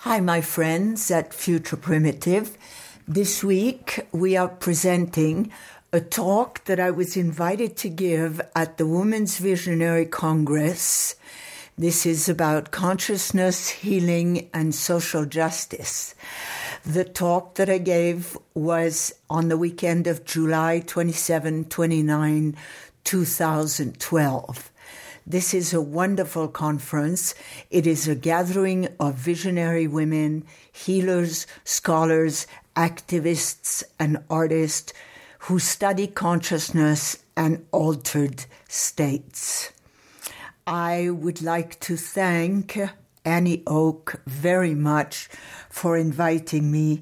Hi, my friends at Future Primitive. This week we are presenting a talk that I was invited to give at the Women's Visionary Congress. This is about consciousness, healing, and social justice. The talk that I gave was on the weekend of July 27 29, 2012. This is a wonderful conference. It is a gathering of visionary women, healers, scholars, activists, and artists who study consciousness and altered states. I would like to thank Annie Oak very much for inviting me,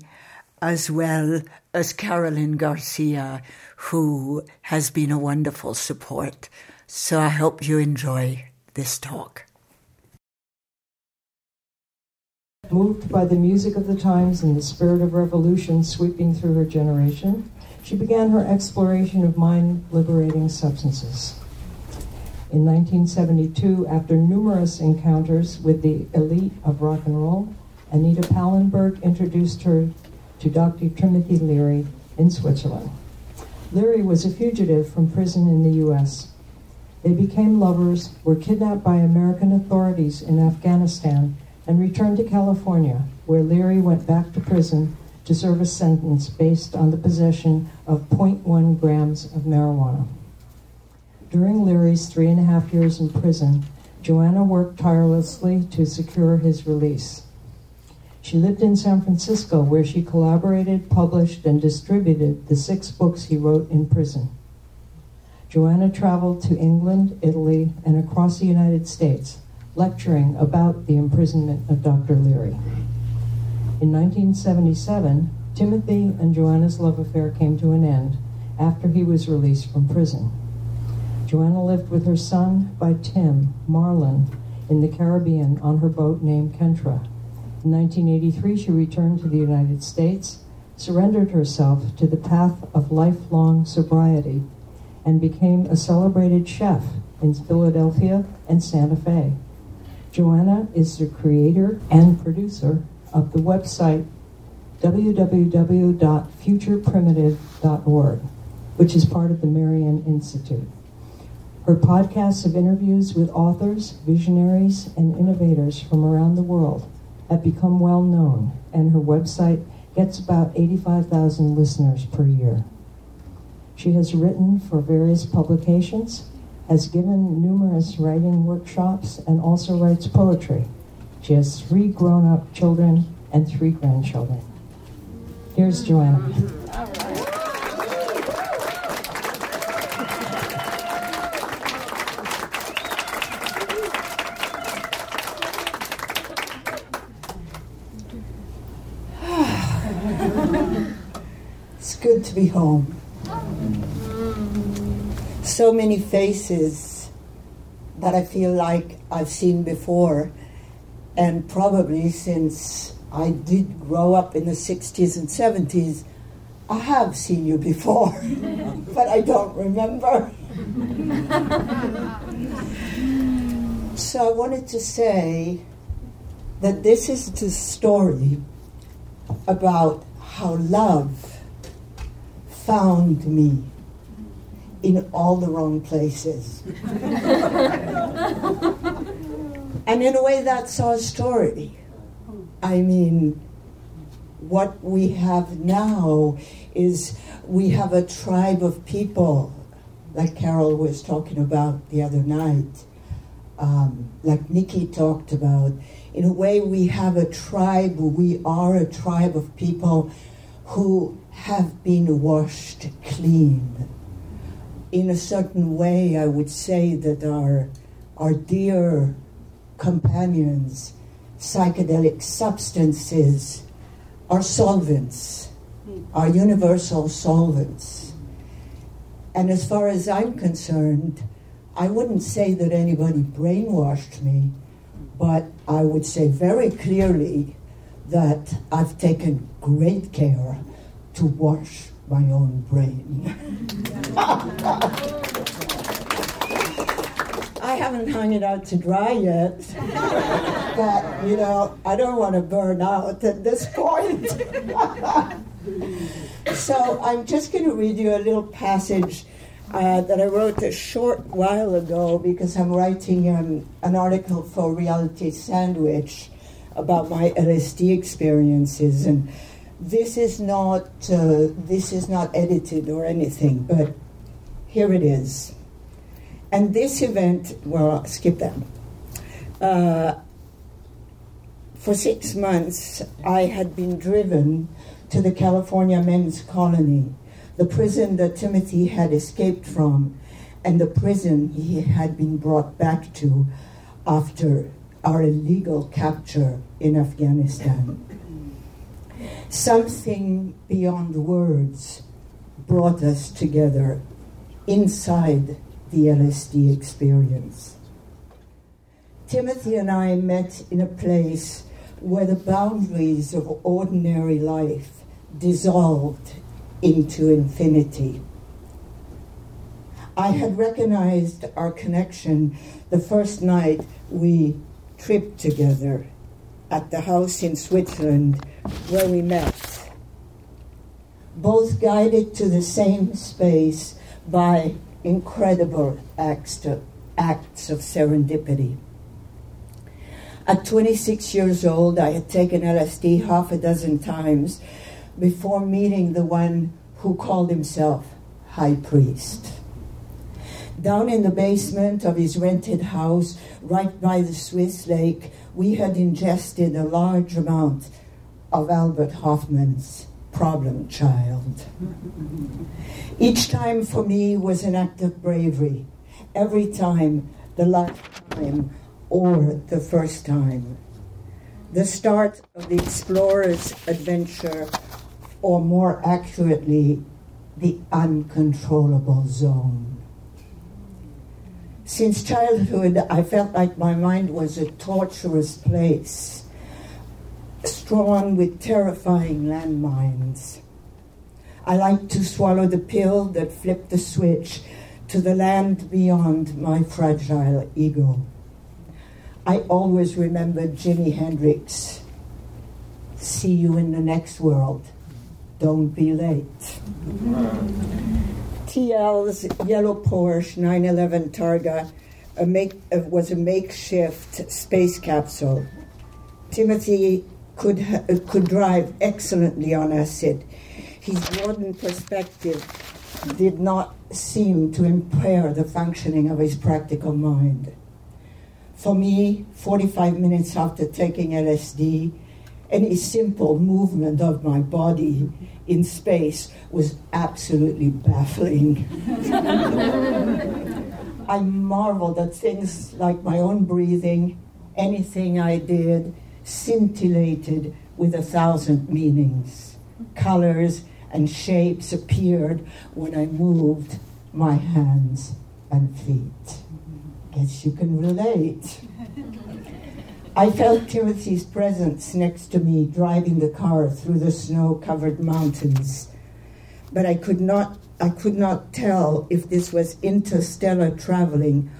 as well as Carolyn Garcia, who has been a wonderful support. So I hope you enjoy this talk. Moved by the music of the times and the spirit of revolution sweeping through her generation, she began her exploration of mind liberating substances. In 1972, after numerous encounters with the elite of rock and roll, Anita Pallenberg introduced her to Dr. Timothy Leary in Switzerland. Leary was a fugitive from prison in the U.S. They became lovers, were kidnapped by American authorities in Afghanistan, and returned to California, where Leary went back to prison to serve a sentence based on the possession of 0.1 grams of marijuana. During Leary's three and a half years in prison, Joanna worked tirelessly to secure his release. She lived in San Francisco, where she collaborated, published, and distributed the six books he wrote in prison. Joanna traveled to England, Italy, and across the United States, lecturing about the imprisonment of Dr. Leary. In 1977, Timothy and Joanna's love affair came to an end after he was released from prison. Joanna lived with her son by Tim, Marlon, in the Caribbean on her boat named Kentra. In 1983, she returned to the United States, surrendered herself to the path of lifelong sobriety and became a celebrated chef in Philadelphia and Santa Fe. Joanna is the creator and producer of the website www.futureprimitive.org, which is part of the Marian Institute. Her podcasts of interviews with authors, visionaries, and innovators from around the world have become well known, and her website gets about 85,000 listeners per year. She has written for various publications, has given numerous writing workshops, and also writes poetry. She has three grown up children and three grandchildren. Here's Joanna. It's good to be home so many faces that I feel like I've seen before, and probably since I did grow up in the 60s and 70s, I have seen you before, but I don't remember. so I wanted to say that this is the story about how love found me in all the wrong places. and in a way, that's our story. I mean, what we have now is we have a tribe of people, like Carol was talking about the other night, um, like Nikki talked about. In a way, we have a tribe, we are a tribe of people who have been washed clean in a certain way, I would say that our, our dear companions, psychedelic substances, are solvents, hmm. are universal solvents. And as far as I'm concerned, I wouldn't say that anybody brainwashed me, but I would say very clearly that I've taken great care to wash my own brain. I haven't hung it out to dry yet. but, you know, I don't want to burn out at this point. so I'm just going to read you a little passage uh, that I wrote a short while ago because I'm writing um, an article for Reality Sandwich about my LSD experiences, and this is not uh, this is not edited or anything, but here it is. And this event, well, I'll skip that. Uh, for six months, I had been driven to the California Men's Colony, the prison that Timothy had escaped from, and the prison he had been brought back to after our illegal capture in Afghanistan. Something beyond words brought us together inside the LSD experience. Timothy and I met in a place where the boundaries of ordinary life dissolved into infinity. I had recognized our connection the first night we tripped together at the house in Switzerland where we met. Both guided to the same space by incredible acts, acts of serendipity. At 26 years old, I had taken LSD half a dozen times before meeting the one who called himself High Priest. Down in the basement of his rented house, right by the Swiss lake, we had ingested a large amount of Albert Hofmann's problem child. Each time for me was an act of bravery. Every time, the last time or the first time. The start of the explorer's adventure, or more accurately, the uncontrollable zone. Since childhood, I felt like my mind was a torturous place strewn with terrifying landmines. I like to swallow the pill that flipped the switch to the land beyond my fragile ego. I always remember Jimi Hendrix. See you in the next world. Don't be late. TL's yellow Porsche 911 Targa a make, uh, was a makeshift space capsule. Timothy could, ha- could drive excellently on acid. His modern perspective did not seem to impair the functioning of his practical mind. For me, 45 minutes after taking LSD, any simple movement of my body in space was absolutely baffling. I marveled at things like my own breathing, anything I did, scintillated with a thousand meanings. Colors and shapes appeared when I moved my hands and feet. Guess you can relate. I felt Timothy's presence next to me driving the car through the snow covered mountains. But I could not I could not tell if this was interstellar traveling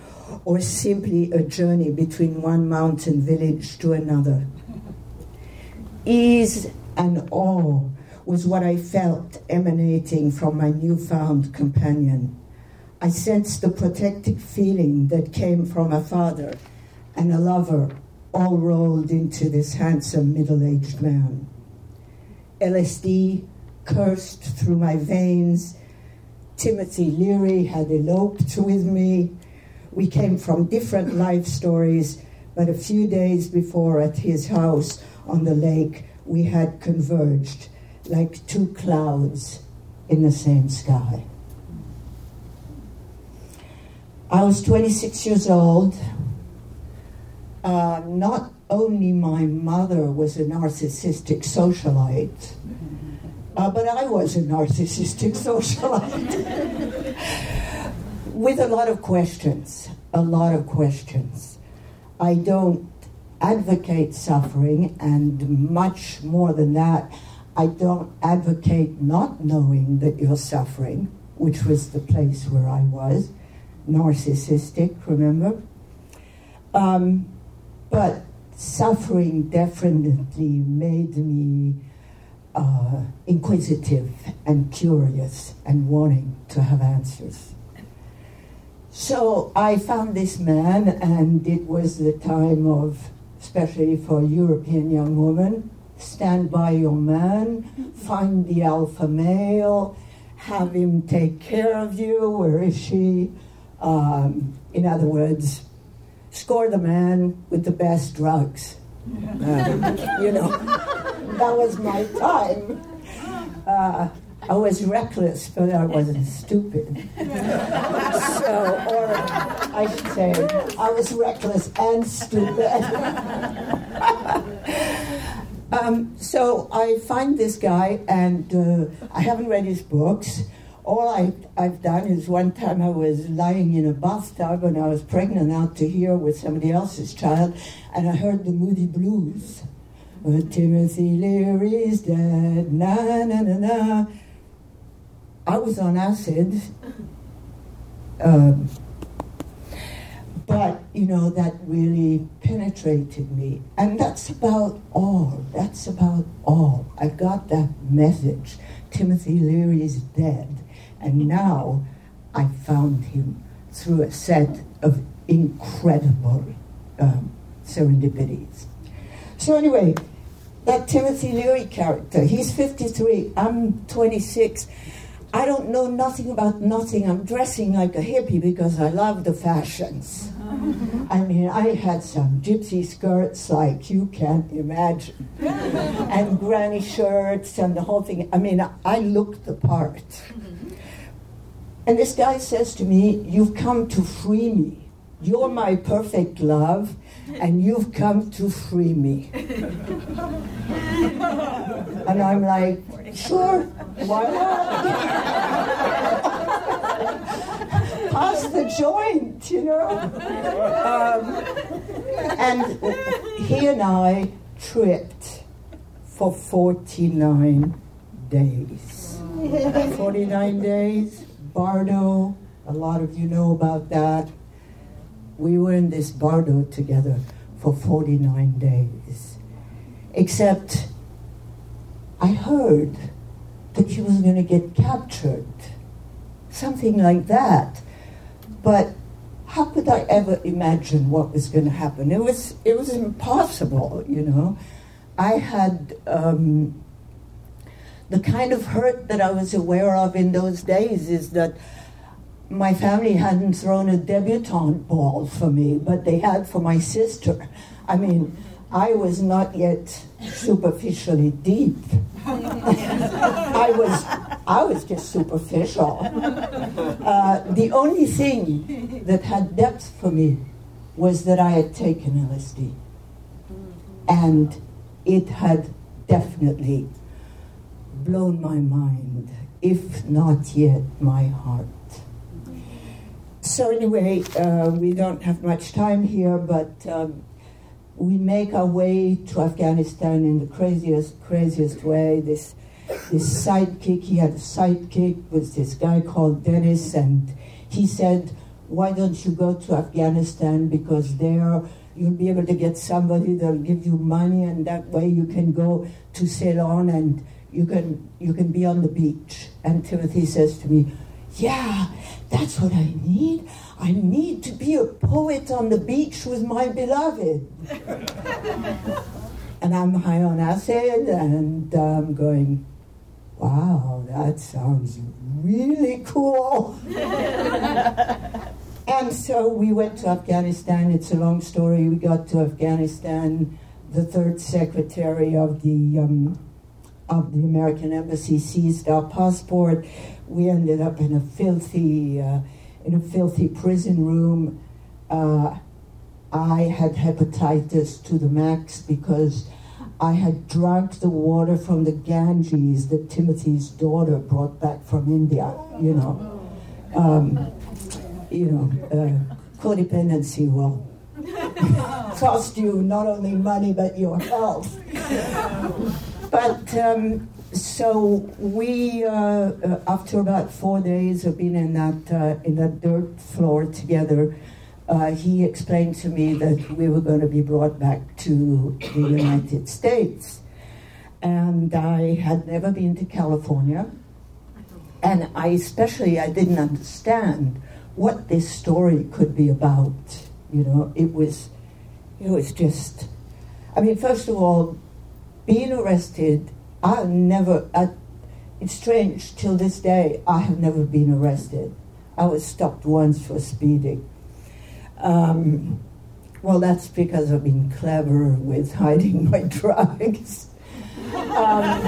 or simply a journey between one mountain village to another. Ease and awe was what I felt emanating from my newfound companion. I sensed the protective feeling that came from a father and a lover all rolled into this handsome middle aged man. LSD coursed through my veins. Timothy Leary had eloped with me. We came from different life stories, but a few days before at his house on the lake, we had converged like two clouds in the same sky. I was 26 years old. Uh, not only my mother was a narcissistic socialite, uh, but I was a narcissistic socialite with a lot of questions. A lot of questions. I don't advocate suffering, and much more than that, I don't advocate not knowing that you're suffering, which was the place where I was. Narcissistic, remember? Um, but suffering definitely made me uh, inquisitive and curious and wanting to have answers. So I found this man, and it was the time of, especially for a European young woman, stand by your man, find the alpha male, have him take care of you. Where is she? Um, in other words, score the man with the best drugs. You know, that was my time. Uh, I was reckless, but I wasn't stupid. so, or I should say, I was reckless and stupid. um, so I find this guy, and uh, I haven't read his books. All I, I've done is one time I was lying in a bathtub and I was pregnant out to here with somebody else's child, and I heard the Moody Blues. But Timothy Leary's dead, na na na na. I was on acid. Um, but, you know, that really penetrated me. And that's about all. That's about all. I got that message. Timothy Leary is dead. And now I found him through a set of incredible um, serendipities. So, anyway, that Timothy Leary character, he's 53, I'm 26. I don't know nothing about nothing. I'm dressing like a hippie because I love the fashions. Uh-huh. I mean, I had some gypsy skirts like you can't imagine, and granny shirts and the whole thing. I mean, I looked the part. Mm-hmm. And this guy says to me, You've come to free me. You're my perfect love, and you've come to free me. and I'm like, Sure, why not? Pass the joint, you know? Um, and he and I tripped for 49 days. 49 days, Bardo, a lot of you know about that. We were in this Bardo together for 49 days. Except I heard that she was going to get captured. Something like that. But how could I ever imagine what was going to happen? It was, it was impossible, you know. I had um, the kind of hurt that I was aware of in those days is that my family hadn't thrown a debutante ball for me, but they had for my sister. I mean, I was not yet superficially deep. I was, I was just superficial. Uh, the only thing that had depth for me was that I had taken LSD, and it had definitely blown my mind, if not yet my heart. So anyway, uh, we don't have much time here, but. Um, we make our way to Afghanistan in the craziest, craziest way. This, this sidekick, he had a sidekick with this guy called Dennis, and he said, "Why don't you go to Afghanistan? Because there you'll be able to get somebody that'll give you money, and that way you can go to Ceylon and you can you can be on the beach." And Timothy says to me, "Yeah, that's what I need. I need to be a poet on the beach with my beloved. and I'm high on acid and I'm going, wow, that sounds really cool. and so we went to Afghanistan. It's a long story. We got to Afghanistan. The third secretary of the um, of the American embassy seized our passport. We ended up in a filthy. Uh, in a filthy prison room. Uh, I had hepatitis to the max because I had drunk the water from the Ganges that Timothy's daughter brought back from India. You know, um, you know, uh, codependency will cost you not only money but your health. But um, so we, uh, after about four days of being in that uh, in that dirt floor together, uh, he explained to me that we were going to be brought back to the United States. And I had never been to California. And I especially, I didn't understand what this story could be about. You know, it was, it was just, I mean, first of all, being arrested, I never, I, it's strange, till this day, I have never been arrested. I was stopped once for speeding. Um, well, that's because I've been clever with hiding my drugs. Um,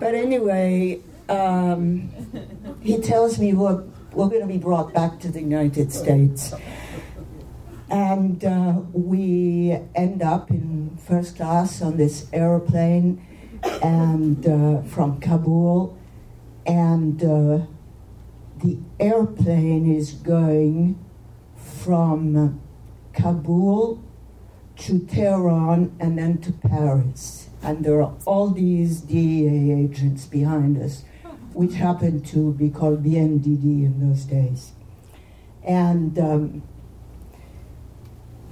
but anyway, um, he tells me we're, we're going to be brought back to the United States. And uh, we end up in first class on this airplane and uh, from Kabul. And uh, the airplane is going from Kabul to Tehran and then to Paris. And there are all these DEA agents behind us, which happened to be called BNDD in those days. And um,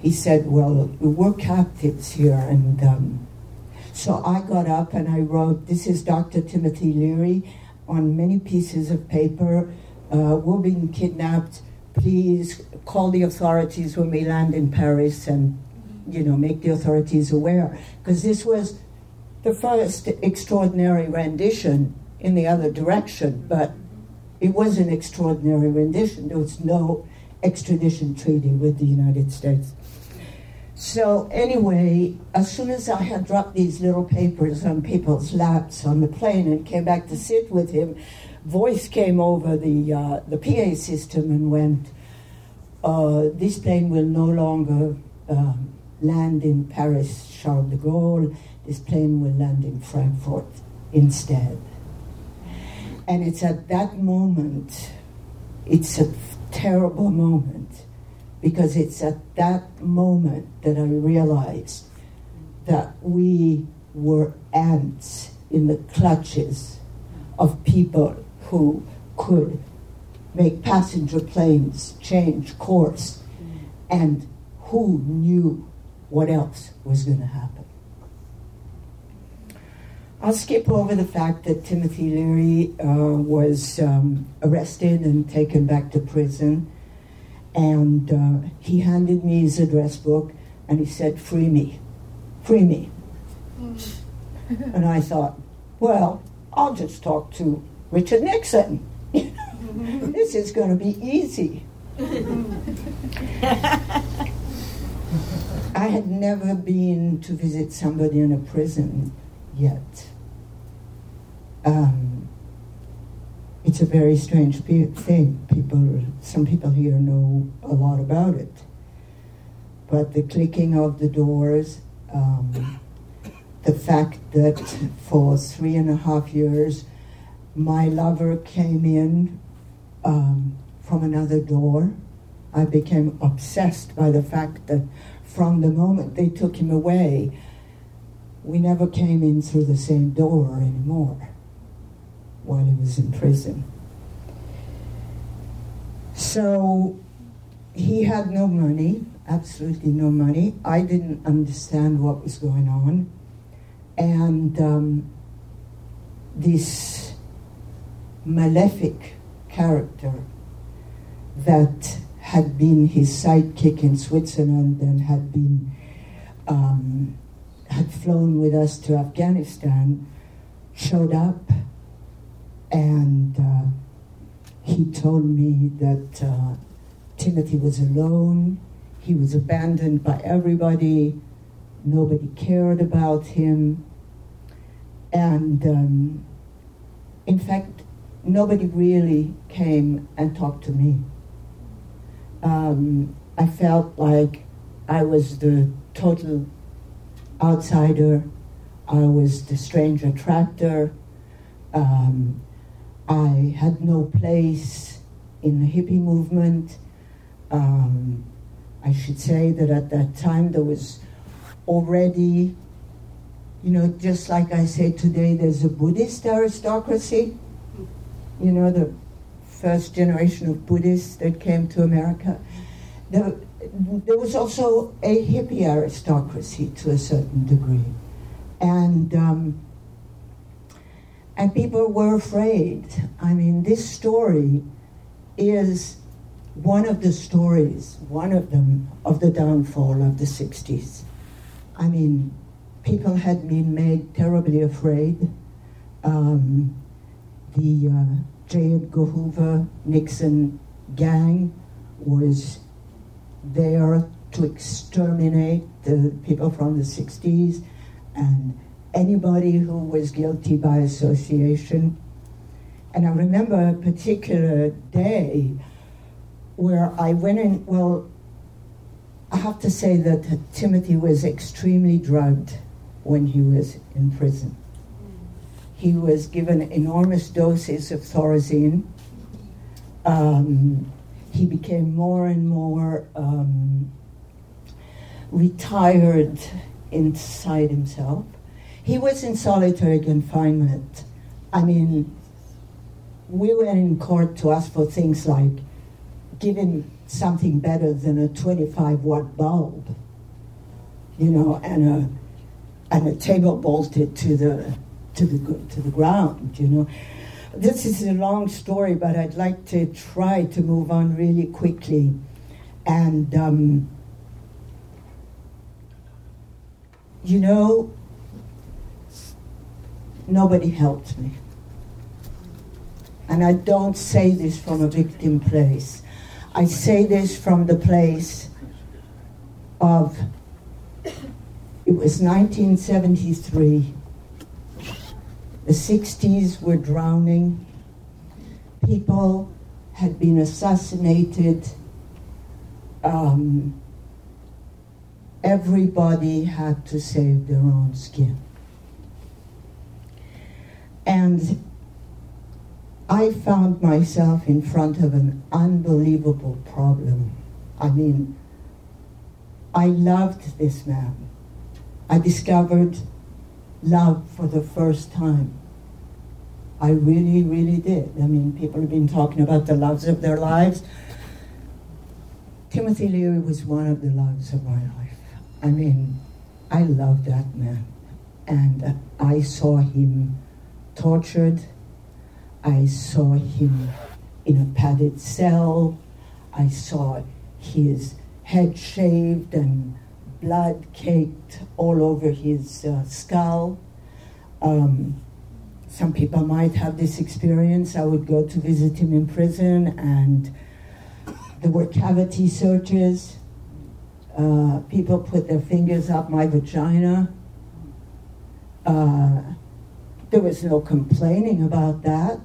he said, Well, we're captives here. And um, so I got up and I wrote, This is Dr. Timothy Leary on many pieces of paper. Uh, we're being kidnapped please call the authorities when we land in Paris and, you know, make the authorities aware. Because this was the first extraordinary rendition in the other direction, but it was an extraordinary rendition. There was no extradition treaty with the United States. So, anyway, as soon as I had dropped these little papers on people's laps on the plane and came back to sit with him, voice came over the, uh, the PA system and went, uh, This plane will no longer um, land in Paris Charles de Gaulle, this plane will land in Frankfurt instead. And it's at that moment, it's a terrible moment, because it's at that moment that I realized that we were ants in the clutches of people who could make passenger planes change course and who knew what else was going to happen. I'll skip over the fact that Timothy Leary uh, was um, arrested and taken back to prison. And uh, he handed me his address book and he said, Free me, free me. and I thought, well, I'll just talk to Richard Nixon. this is going to be easy. I had never been to visit somebody in a prison yet. Um, it's a very strange pe- thing. People, some people here know a lot about it. But the clicking of the doors, um, the fact that for three and a half years my lover came in um, from another door. I became obsessed by the fact that from the moment they took him away, we never came in through the same door anymore while he was in prison. So he had no money, absolutely no money. I didn't understand what was going on. And um, this malefic character that had been his sidekick in Switzerland and had been um, had flown with us to Afghanistan showed up and uh, he told me that uh, Timothy was alone, he was abandoned by everybody, nobody cared about him, and um, in fact, nobody really came and talked to me. Um, I felt like I was the total outsider. I was the strange attractor. Um, I had no place in the hippie movement. Um, I should say that at that time there was already, you know, just like I say today, there's a Buddhist aristocracy you know, the first generation of Buddhists that came to America. there, there was also a hippie aristocracy to a certain degree. And, um, and people were afraid. I mean, this story is one of the stories, one of them, of the downfall of the 60s. I mean, people had been made terribly afraid. Um, the uh, J. Edgar Hoover Nixon gang was there to exterminate the people from the 60s and anybody who was guilty by association. And I remember a particular day where I went in, well, I have to say that Timothy was extremely drugged when he was in prison. He was given enormous doses of Thorazine. Um, he became more and more um, retired inside himself. He was in solitary confinement. I mean, we went in court to ask for things like giving something better than a 25 watt bulb, you know, and a and a table bolted to the to the to the ground, you know. This is a long story, but I'd like to try to move on really quickly, and um, you know, nobody helped me. And I don't say this from a victim place. I say this from the place of, it was 1973. The 60s were drowning. People had been assassinated. Um, everybody had to save their own skin. And I found myself in front of an unbelievable problem. I mean, I loved this man. I discovered love for the first time. I really, really did. I mean, people have been talking about the loves of their lives. Timothy Leary was one of the loves of my life. I mean, I loved that man. And I saw him tortured I saw him in a padded cell. I saw his head shaved and blood caked all over his uh, skull. Um, some people might have this experience. I would go to visit him in prison, and there were cavity searches. Uh, people put their fingers up my vagina. Uh, there was no complaining about that.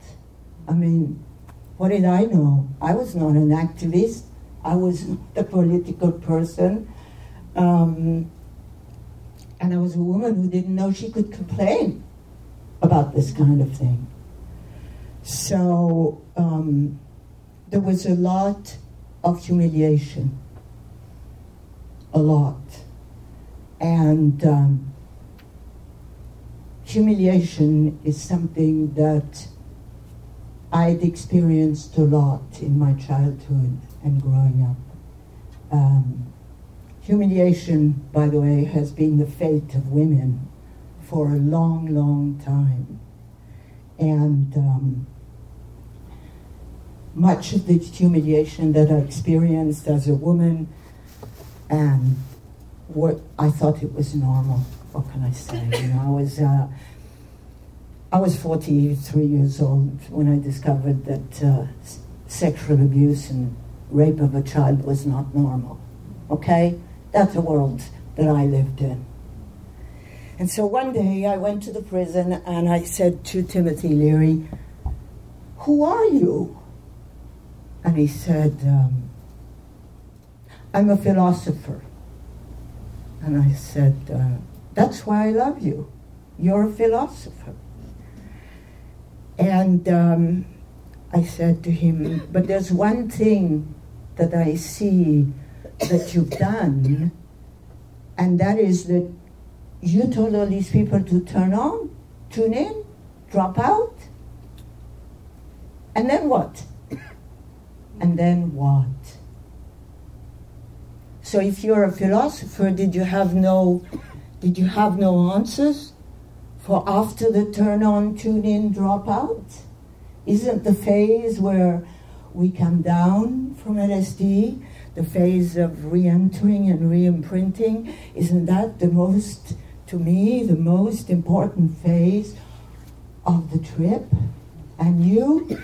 I mean, what did I know? I was not an activist. I was a political person. Um, and I was a woman who didn't know she could complain about this kind of thing. So um, there was a lot of humiliation. A lot. And um, humiliation is something that I'd experienced a lot in my childhood and growing up. Um, humiliation, by the way, has been the fate of women for a long, long time. And um, much of the humiliation that I experienced as a woman, and what I thought it was normal what can I say? You know, I was uh, I was 43 years old when I discovered that uh, sexual abuse and rape of a child was not normal. Okay, that's the world that I lived in. And so one day I went to the prison and I said to Timothy Leary, "Who are you?" And he said, um, "I'm a philosopher." And I said. Uh, that's why I love you. You're a philosopher. And um, I said to him, But there's one thing that I see that you've done, and that is that you told all these people to turn on, tune in, drop out. And then what? And then what? So if you're a philosopher, did you have no did you have no answers for after the turn on, tune in, drop out? Isn't the phase where we come down from LSD, the phase of re entering and re imprinting, isn't that the most, to me, the most important phase of the trip? And you,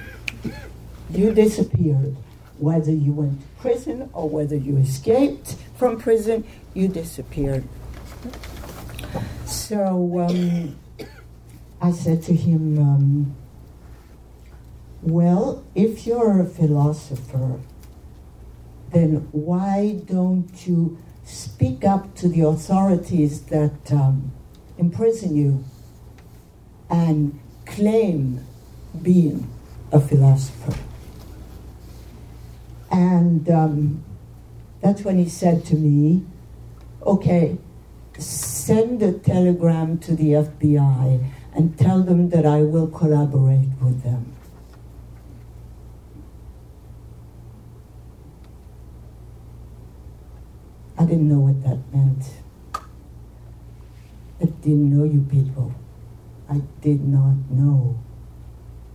you disappeared. Whether you went to prison or whether you escaped from prison, you disappeared. So um, I said to him, um, well, if you're a philosopher, then why don't you speak up to the authorities that um, imprison you and claim being a philosopher? And um, that's when he said to me, okay, send a telegram to the FBI and tell them that I will collaborate with them. I didn't know what that meant. I didn't know you people. I did not know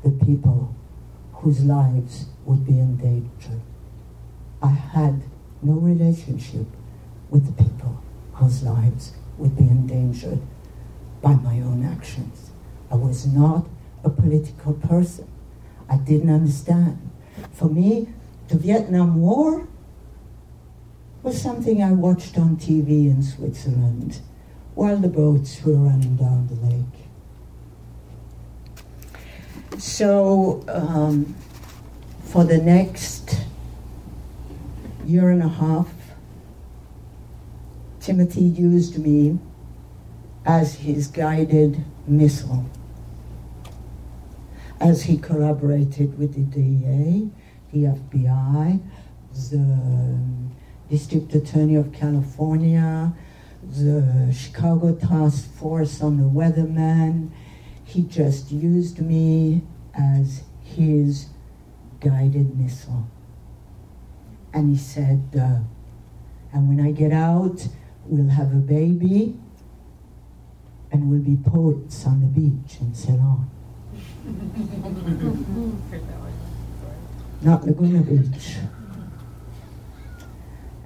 the people whose lives would be in danger. I had no relationship with the people whose lives would be endangered by my own actions. I was not a political person. I didn't understand. For me, the Vietnam War was something I watched on TV in Switzerland while the boats were running down the lake. So, um, for the next year and a half, Timothy used me as his guided missile. As he collaborated with the DEA, the FBI, the District Attorney of California, the Chicago Task Force on the Weatherman. He just used me as his guided missile. And he said, uh, and when I get out, we'll have a baby and we'll be poets on the beach in Ceylon. Not Laguna Beach.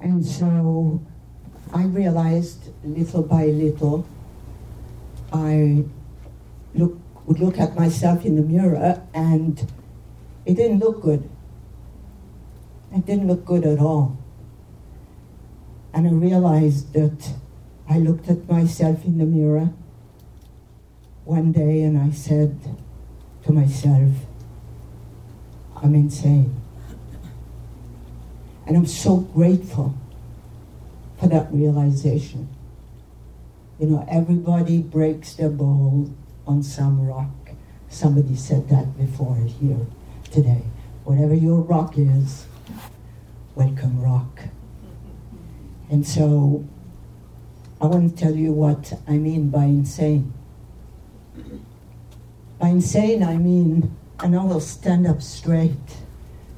And so I realized little by little, I look, would look at myself in the mirror and it didn't look good. It didn't look good at all. And I realized that I looked at myself in the mirror one day and I said to myself, I'm insane. And I'm so grateful for that realization. You know, everybody breaks their bowl on some rock. Somebody said that before here today. Whatever your rock is, welcome rock. And so I want to tell you what I mean by insane. By insane, I mean, and I will stand up straight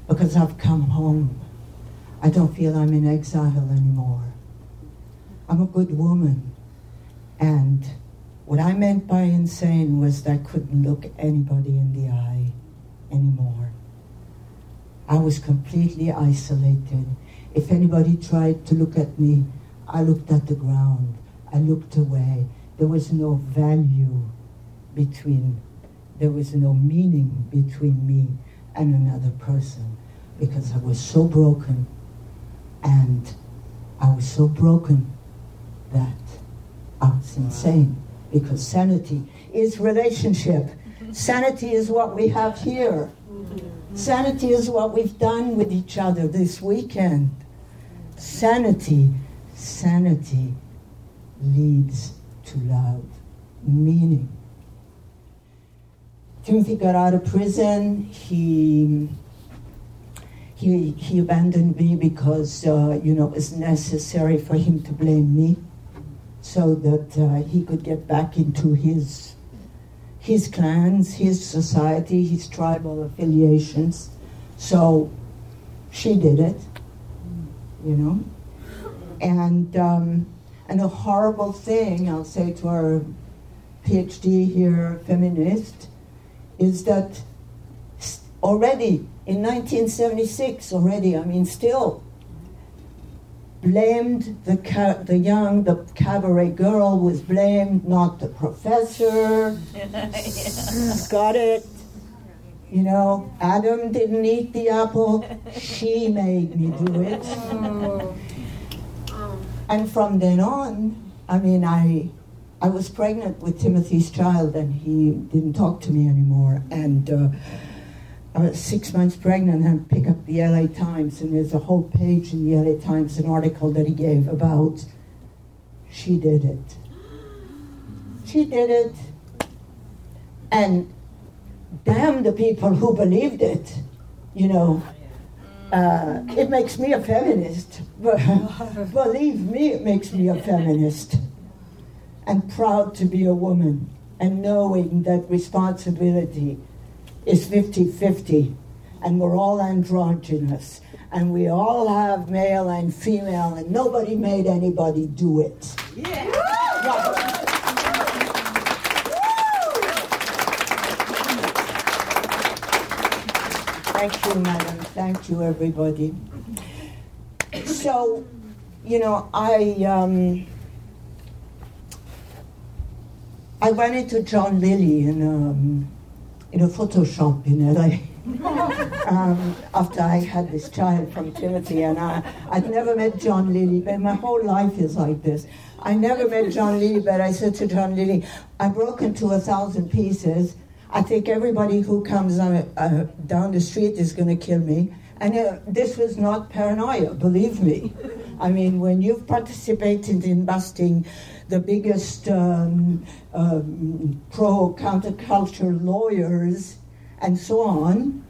because I've come home. I don't feel I'm in exile anymore. I'm a good woman. And what I meant by insane was that I couldn't look anybody in the eye anymore. I was completely isolated. If anybody tried to look at me, I looked at the ground. I looked away. There was no value between, there was no meaning between me and another person because I was so broken and I was so broken that I was insane because sanity is relationship. Sanity is what we have here. Mm-hmm. Sanity is what we've done with each other this weekend. Sanity, sanity leads to love, meaning. Timothy got out of prison. He he, he abandoned me because, uh, you know, it was necessary for him to blame me so that uh, he could get back into his, his clans, his society, his tribal affiliations. So she did it, you know. And, um, and a horrible thing, I'll say to our PhD here, feminist, is that already in 1976, already, I mean, still, blamed the, ca- the young, the cabaret girl was blamed, not the professor. Got it. You know, Adam didn't eat the apple, she made me do it. And from then on, I mean, I, I was pregnant with Timothy's child, and he didn't talk to me anymore. And uh, I was six months pregnant and pick up the LA Times, and there's a whole page in the LA Times, an article that he gave about she did it. She did it. And damn the people who believed it, you know. Uh, it makes me a feminist. Believe me, it makes me a feminist. And proud to be a woman and knowing that responsibility is 50 50, and we're all androgynous, and we all have male and female, and nobody made anybody do it. Yeah. Thank you, madam. Thank you, everybody. So, you know, I um, I went into John Lilly and. Um, in a photo shop in LA. um, after I had this child from Timothy, and I, I'd never met John Lilly, but my whole life is like this. I never met John Lilly, but I said to John Lilly, I broke into a thousand pieces. I think everybody who comes uh, uh, down the street is going to kill me. And uh, this was not paranoia, believe me. I mean, when you've participated in busting the biggest um, um, pro counterculture lawyers and so on,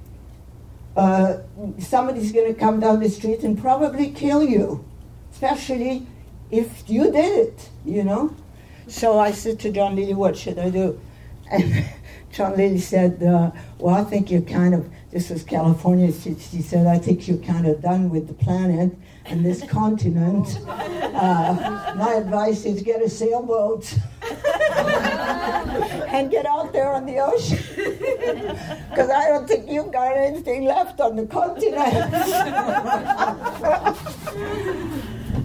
uh, somebody's going to come down the street and probably kill you, especially if you did it, you know? So I said to John Lee, what should I do? And John Lilly said, uh, well, I think you're kind of, this was California, she, she said, I think you're kind of done with the planet and this continent. Uh, my advice is get a sailboat and get out there on the ocean. Because I don't think you've got anything left on the continent.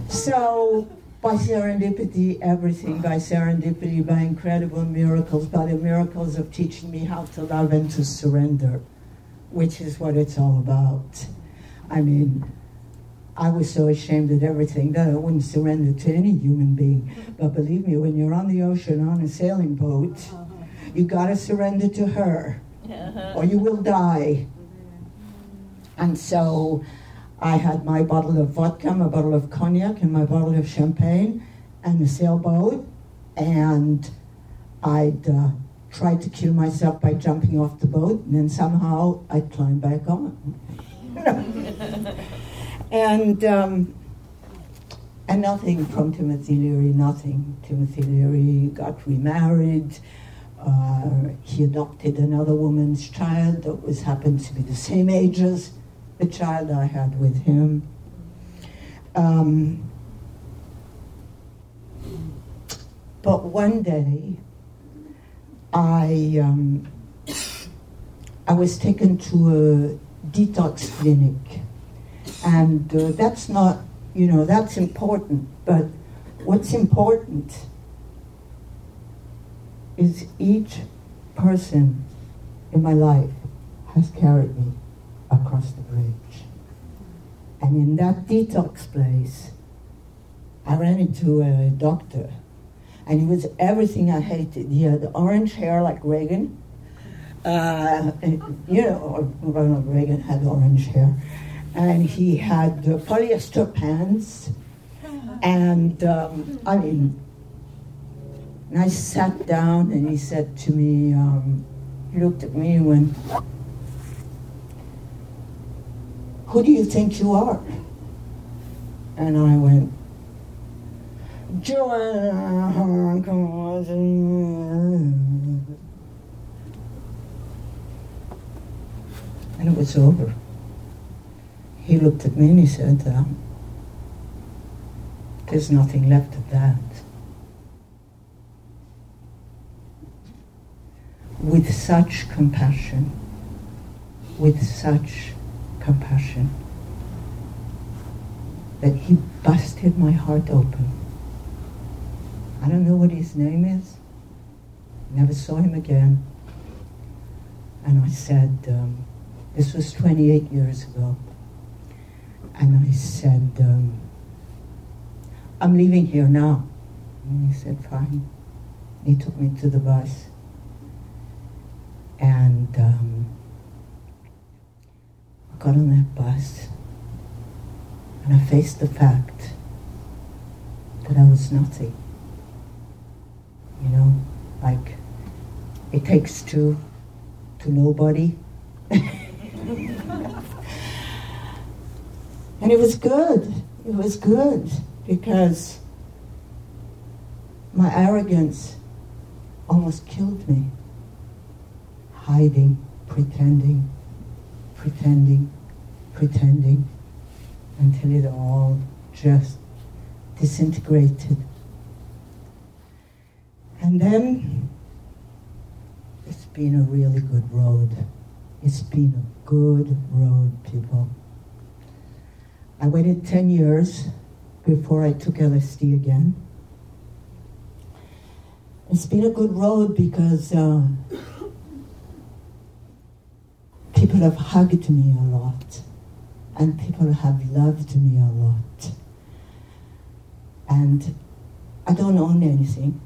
so, by serendipity, everything, by serendipity, by incredible miracles, by the miracles of teaching me how to love and to surrender, which is what it's all about. I mean, I was so ashamed of everything that I wouldn't surrender to any human being. But believe me, when you're on the ocean on a sailing boat, you gotta surrender to her, uh-huh. or you will die. And so I had my bottle of vodka, my bottle of cognac, and my bottle of champagne, and a sailboat, and I'd uh, tried to kill myself by jumping off the boat, and then somehow I'd climb back on. And um, and nothing from Timothy Leary, nothing. Timothy Leary got remarried. Uh, he adopted another woman's child that was happened to be the same age as the child I had with him. Um, but one day, I um, I was taken to a detox clinic and uh, that's not, you know, that's important. But what's important is each person in my life has carried me across the bridge. And in that detox place, I ran into a doctor, and he was everything I hated. He had orange hair like Reagan. Uh, you know, Ronald Reagan had orange hair and he had polyester pants. And um, I mean, and I sat down and he said to me, um, he looked at me and went, Who do you think you are? And I went, Joanna And it was over he looked at me and he said, um, There's nothing left of that. With such compassion, with such compassion, that he busted my heart open. I don't know what his name is. Never saw him again. And I said, um, this was 28 years ago. And I said, um, I'm leaving here now. And he said, fine. He took me to the bus. And um, got on that bus and I faced the fact that I was nothing. You know, like it takes two to nobody. and it was good. It was good because my arrogance almost killed me. Hiding, pretending, pretending, pretending, until it all just disintegrated. And then it's been a really good road. It's been a good road, people. I waited 10 years before I took LSD again. It's been a good road because uh, people have hugged me a lot and people have loved me a lot. And I don't own anything.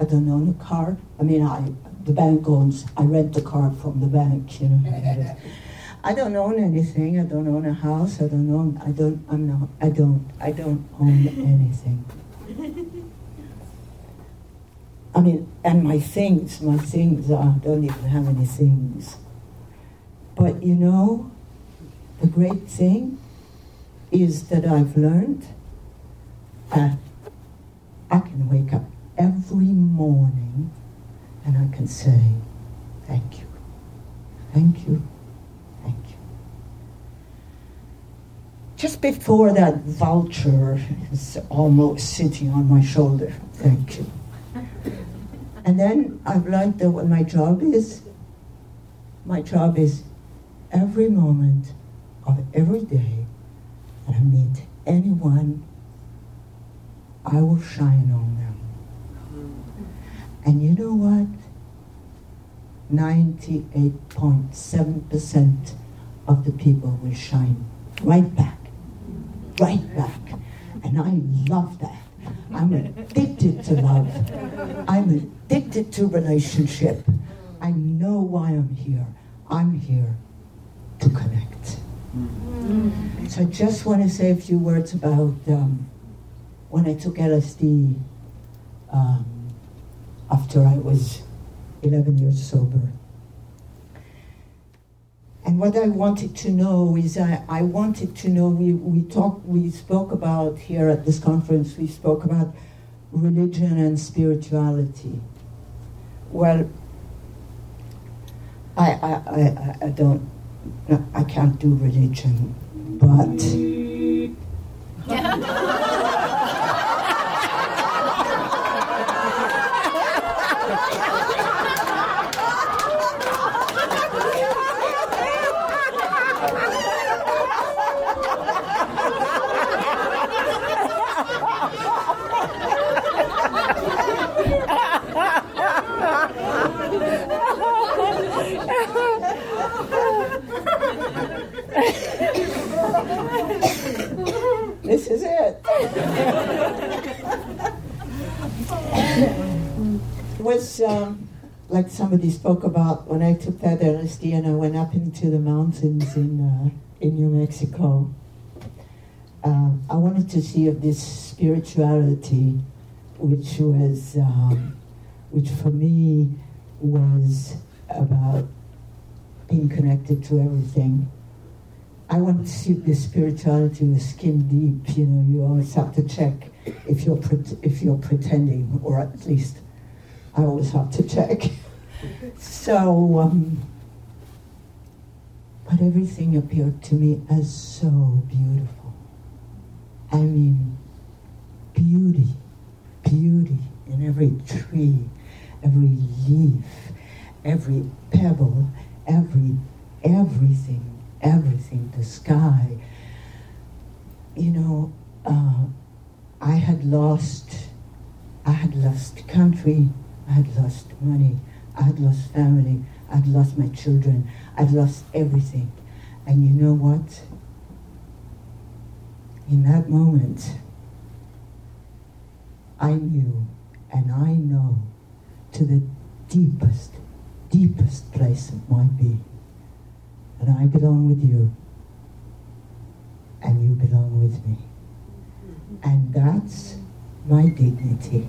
I don't own a car. I mean, I the bank owns. I rent the car from the bank. You know. I don't own anything. I don't own a house. I don't own. I don't. I'm not. I don't. I don't own anything. I mean, and my things, my things. I don't even have any things. But you know, the great thing is that I've learned that I can wake up every morning and I can say, Thank you, thank you, thank you. Just before that vulture is almost sitting on my shoulder, thank you. And then I've learned that what my job is, my job is every moment of every day that I meet anyone, I will shine on them. Mm-hmm. And you know what? 98.7% of the people will shine right back. Right back. And I love that. I'm addicted to love. I'm addicted to relationship. I know why I'm here. I'm here to connect. Mm. So I just want to say a few words about um, when I took LSD um, after I was 11 years sober. And what I wanted to know is I, I wanted to know, we, we talked, we spoke about here at this conference, we spoke about religion and spirituality. Well, I, I, I, I don't Uh, I can't do religion, but. this is it. it was um, like somebody spoke about when I took that LSD and I went up into the mountains in uh, in New Mexico. Uh, I wanted to see if this spirituality, which was, um, which for me was about being connected to everything, I wanted to see the spirituality was skin deep. You know, you always have to check if you're pre- if you're pretending, or at least I always have to check. so, um, but everything appeared to me as so beautiful. I mean, beauty, beauty in every tree, every leaf, every pebble, every everything, everything, the sky. You know, uh, I had lost, I had lost country, I had lost money, I had lost family, I had lost my children, I'd lost everything. And you know what? In that moment, I knew and I know to the deepest, deepest place of my being that I belong with you and you belong with me. And that's my dignity.